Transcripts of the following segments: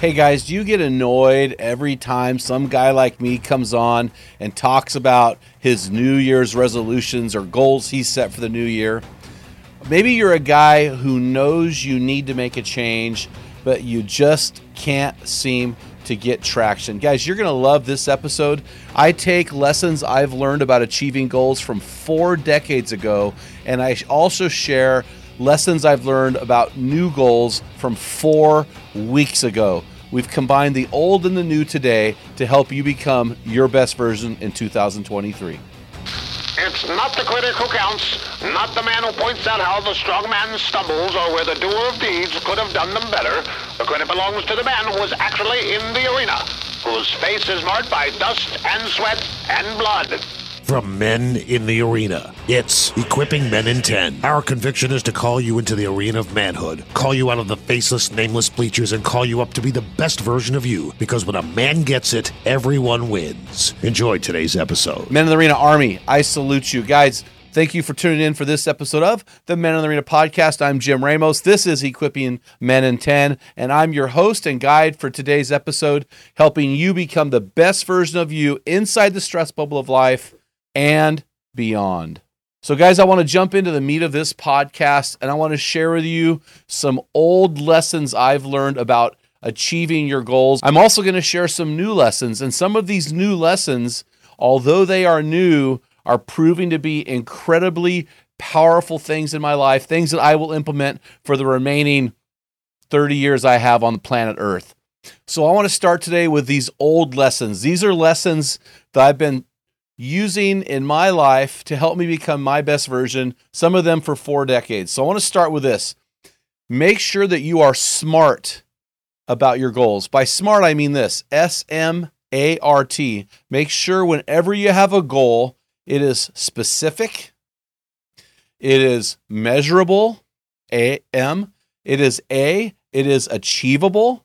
Hey guys, do you get annoyed every time some guy like me comes on and talks about his New Year's resolutions or goals he set for the new year? Maybe you're a guy who knows you need to make a change, but you just can't seem to get traction. Guys, you're going to love this episode. I take lessons I've learned about achieving goals from four decades ago, and I also share lessons I've learned about new goals from four weeks ago. We've combined the old and the new today to help you become your best version in 2023. It's not the critic who counts, not the man who points out how the strong man stumbles or where the doer of deeds could have done them better. The credit belongs to the man who was actually in the arena, whose face is marked by dust and sweat and blood. From Men in the Arena, it's Equipping Men in 10. Our conviction is to call you into the arena of manhood, call you out of the faceless, nameless bleachers, and call you up to be the best version of you. Because when a man gets it, everyone wins. Enjoy today's episode. Men in the Arena Army, I salute you. Guys, thank you for tuning in for this episode of the Men in the Arena podcast. I'm Jim Ramos. This is Equipping Men in 10, and I'm your host and guide for today's episode, helping you become the best version of you inside the stress bubble of life and beyond. So, guys, I want to jump into the meat of this podcast and I want to share with you some old lessons I've learned about achieving your goals. I'm also going to share some new lessons, and some of these new lessons, although they are new, are proving to be incredibly powerful things in my life, things that I will implement for the remaining 30 years I have on the planet Earth. So, I want to start today with these old lessons. These are lessons that I've been using in my life to help me become my best version, some of them for four decades. So I want to start with this. Make sure that you are smart about your goals. By smart, I mean this S M A R T. Make sure whenever you have a goal, it is specific, it is measurable, A M, it is A, it is achievable,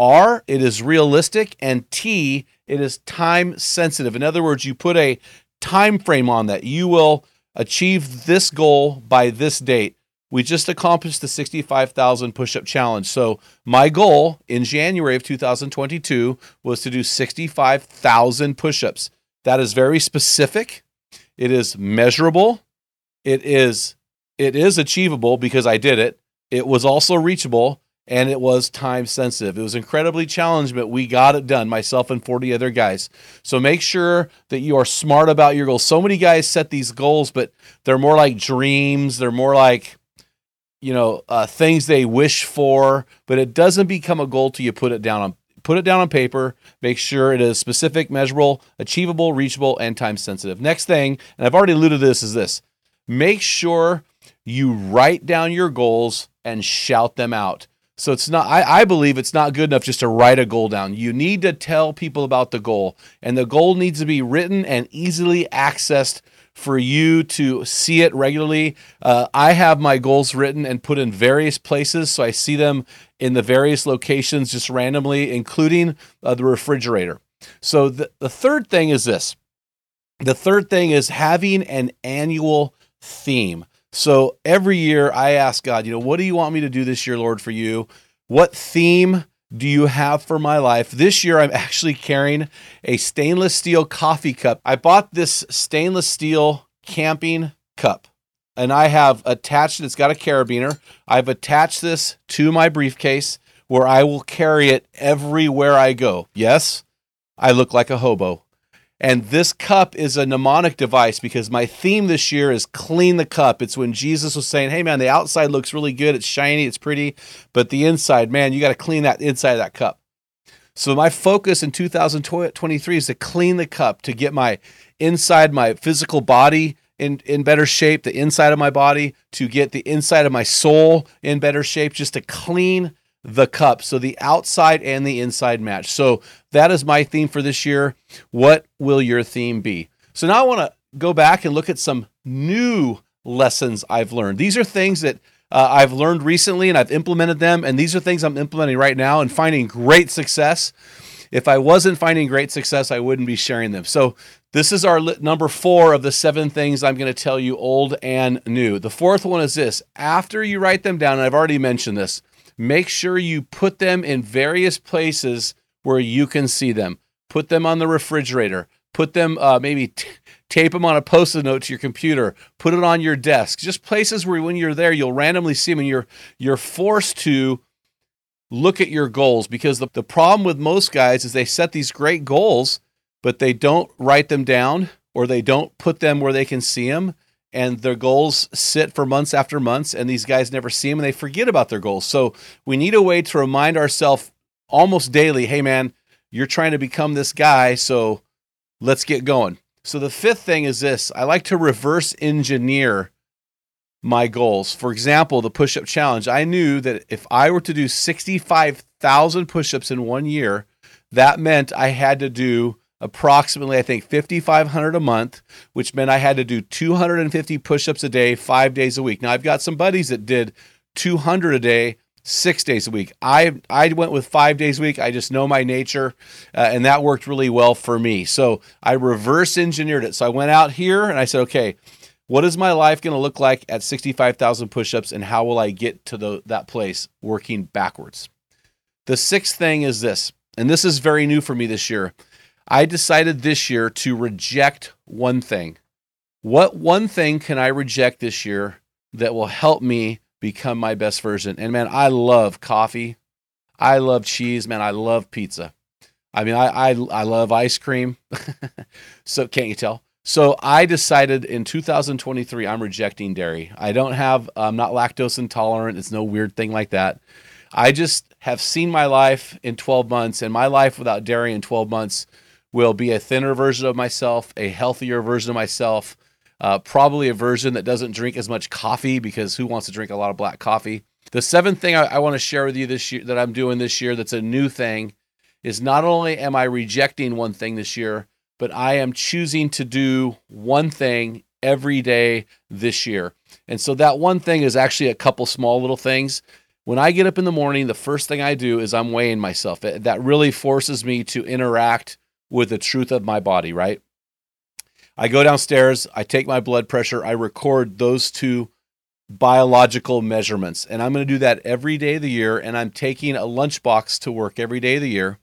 R, it is realistic, and T, it is time sensitive. In other words, you put a time frame on that. You will achieve this goal by this date. We just accomplished the 65,000 push up challenge. So, my goal in January of 2022 was to do 65,000 push ups. That is very specific. It is measurable. It is it is achievable because I did it. It was also reachable and it was time sensitive. It was incredibly challenging, but we got it done, myself and 40 other guys. So make sure that you are smart about your goals. So many guys set these goals, but they're more like dreams, they're more like you know, uh, things they wish for, but it doesn't become a goal till you put it down on put it down on paper. Make sure it is specific, measurable, achievable, reachable, and time sensitive. Next thing, and I've already alluded to this, is this: make sure you write down your goals and shout them out. So it's not, I, I, believe it's not good enough just to write a goal down. You need to tell people about the goal, and the goal needs to be written and easily accessed for you to see it regularly. Uh, I have my goals written and put in various places, so I see them in the various locations just randomly, including uh, the refrigerator. So the, the third thing is this the third thing is having an annual theme. So every year I ask God, you know, what do you want me to do this year, Lord, for you? What theme do you have for my life? This year I'm actually carrying a stainless steel coffee cup. I bought this stainless steel camping cup and I have attached it's got a carabiner. I've attached this to my briefcase where I will carry it everywhere I go. Yes, I look like a hobo. And this cup is a mnemonic device because my theme this year is clean the cup. It's when Jesus was saying, Hey, man, the outside looks really good. It's shiny, it's pretty, but the inside, man, you got to clean that inside of that cup. So my focus in 2023 is to clean the cup, to get my inside, my physical body in, in better shape, the inside of my body, to get the inside of my soul in better shape, just to clean the cup. So the outside and the inside match. So that is my theme for this year. What will your theme be? So now I want to go back and look at some new lessons I've learned. These are things that uh, I've learned recently and I've implemented them. And these are things I'm implementing right now and finding great success. If I wasn't finding great success, I wouldn't be sharing them. So, this is our number four of the seven things I'm going to tell you, old and new. The fourth one is this after you write them down, and I've already mentioned this, make sure you put them in various places where you can see them. Put them on the refrigerator. Put them, uh, maybe t- tape them on a post-it note to your computer. Put it on your desk. Just places where when you're there, you'll randomly see them, and you're you're forced to look at your goals because the, the problem with most guys is they set these great goals, but they don't write them down or they don't put them where they can see them and their goals sit for months after months and these guys never see them and they forget about their goals. So we need a way to remind ourselves almost daily hey man you're trying to become this guy so let's get going. So the fifth thing is this. I like to reverse engineer my goals. For example the push-up challenge. I knew that if i were to do 65000 push-ups in one year that meant i had to do approximately, I think, 5,500 a month, which meant I had to do 250 push ups a day, five days a week. Now, I've got some buddies that did 200 a day, six days a week. I, I went with five days a week. I just know my nature, uh, and that worked really well for me. So I reverse engineered it. So I went out here and I said, okay, what is my life going to look like at 65,000 push ups, and how will I get to the, that place working backwards? The sixth thing is this, and this is very new for me this year. I decided this year to reject one thing. What one thing can I reject this year that will help me become my best version? And man, I love coffee. I love cheese. Man, I love pizza. I mean, I I, I love ice cream. so can't you tell? So I decided in 2023 I'm rejecting dairy. I don't have I'm not lactose intolerant. It's no weird thing like that. I just have seen my life in 12 months and my life without dairy in 12 months will be a thinner version of myself, a healthier version of myself, uh, probably a version that doesn't drink as much coffee because who wants to drink a lot of black coffee? The seventh thing I, I want to share with you this year that I'm doing this year that's a new thing is not only am I rejecting one thing this year, but I am choosing to do one thing every day this year. And so that one thing is actually a couple small little things. When I get up in the morning, the first thing I do is I'm weighing myself. That really forces me to interact with the truth of my body, right? I go downstairs, I take my blood pressure, I record those two biological measurements. And I'm going to do that every day of the year. And I'm taking a lunchbox to work every day of the year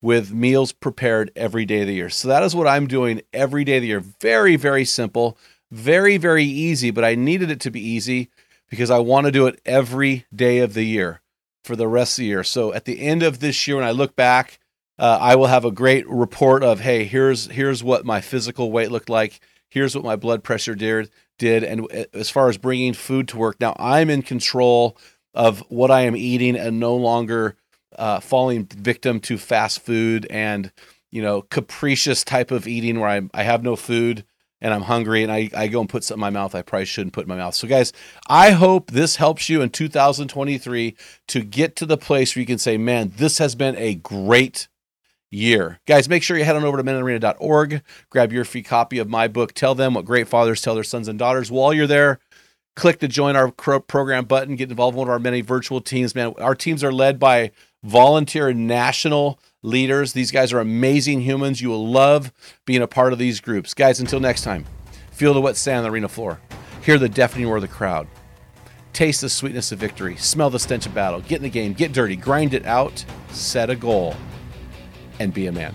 with meals prepared every day of the year. So that is what I'm doing every day of the year. Very, very simple, very, very easy, but I needed it to be easy because I want to do it every day of the year for the rest of the year. So at the end of this year, when I look back, uh, I will have a great report of, hey, here's here's what my physical weight looked like. Here's what my blood pressure did did, and as far as bringing food to work, now I'm in control of what I am eating and no longer uh, falling victim to fast food and you know capricious type of eating where I I have no food and I'm hungry and I, I go and put something in my mouth I probably shouldn't put in my mouth. So, guys, I hope this helps you in 2023 to get to the place where you can say, man, this has been a great year. Guys, make sure you head on over to menarena.org, grab your free copy of my book, Tell Them What Great Fathers Tell Their Sons and Daughters. While you're there, click the join our program button, get involved in one of our many virtual teams. Man, our teams are led by volunteer national leaders. These guys are amazing humans. You will love being a part of these groups. Guys, until next time, feel the wet sand on the arena floor, hear the deafening roar of the crowd. Taste the sweetness of victory. Smell the stench of battle. Get in the game. Get dirty. Grind it out. Set a goal and be a man.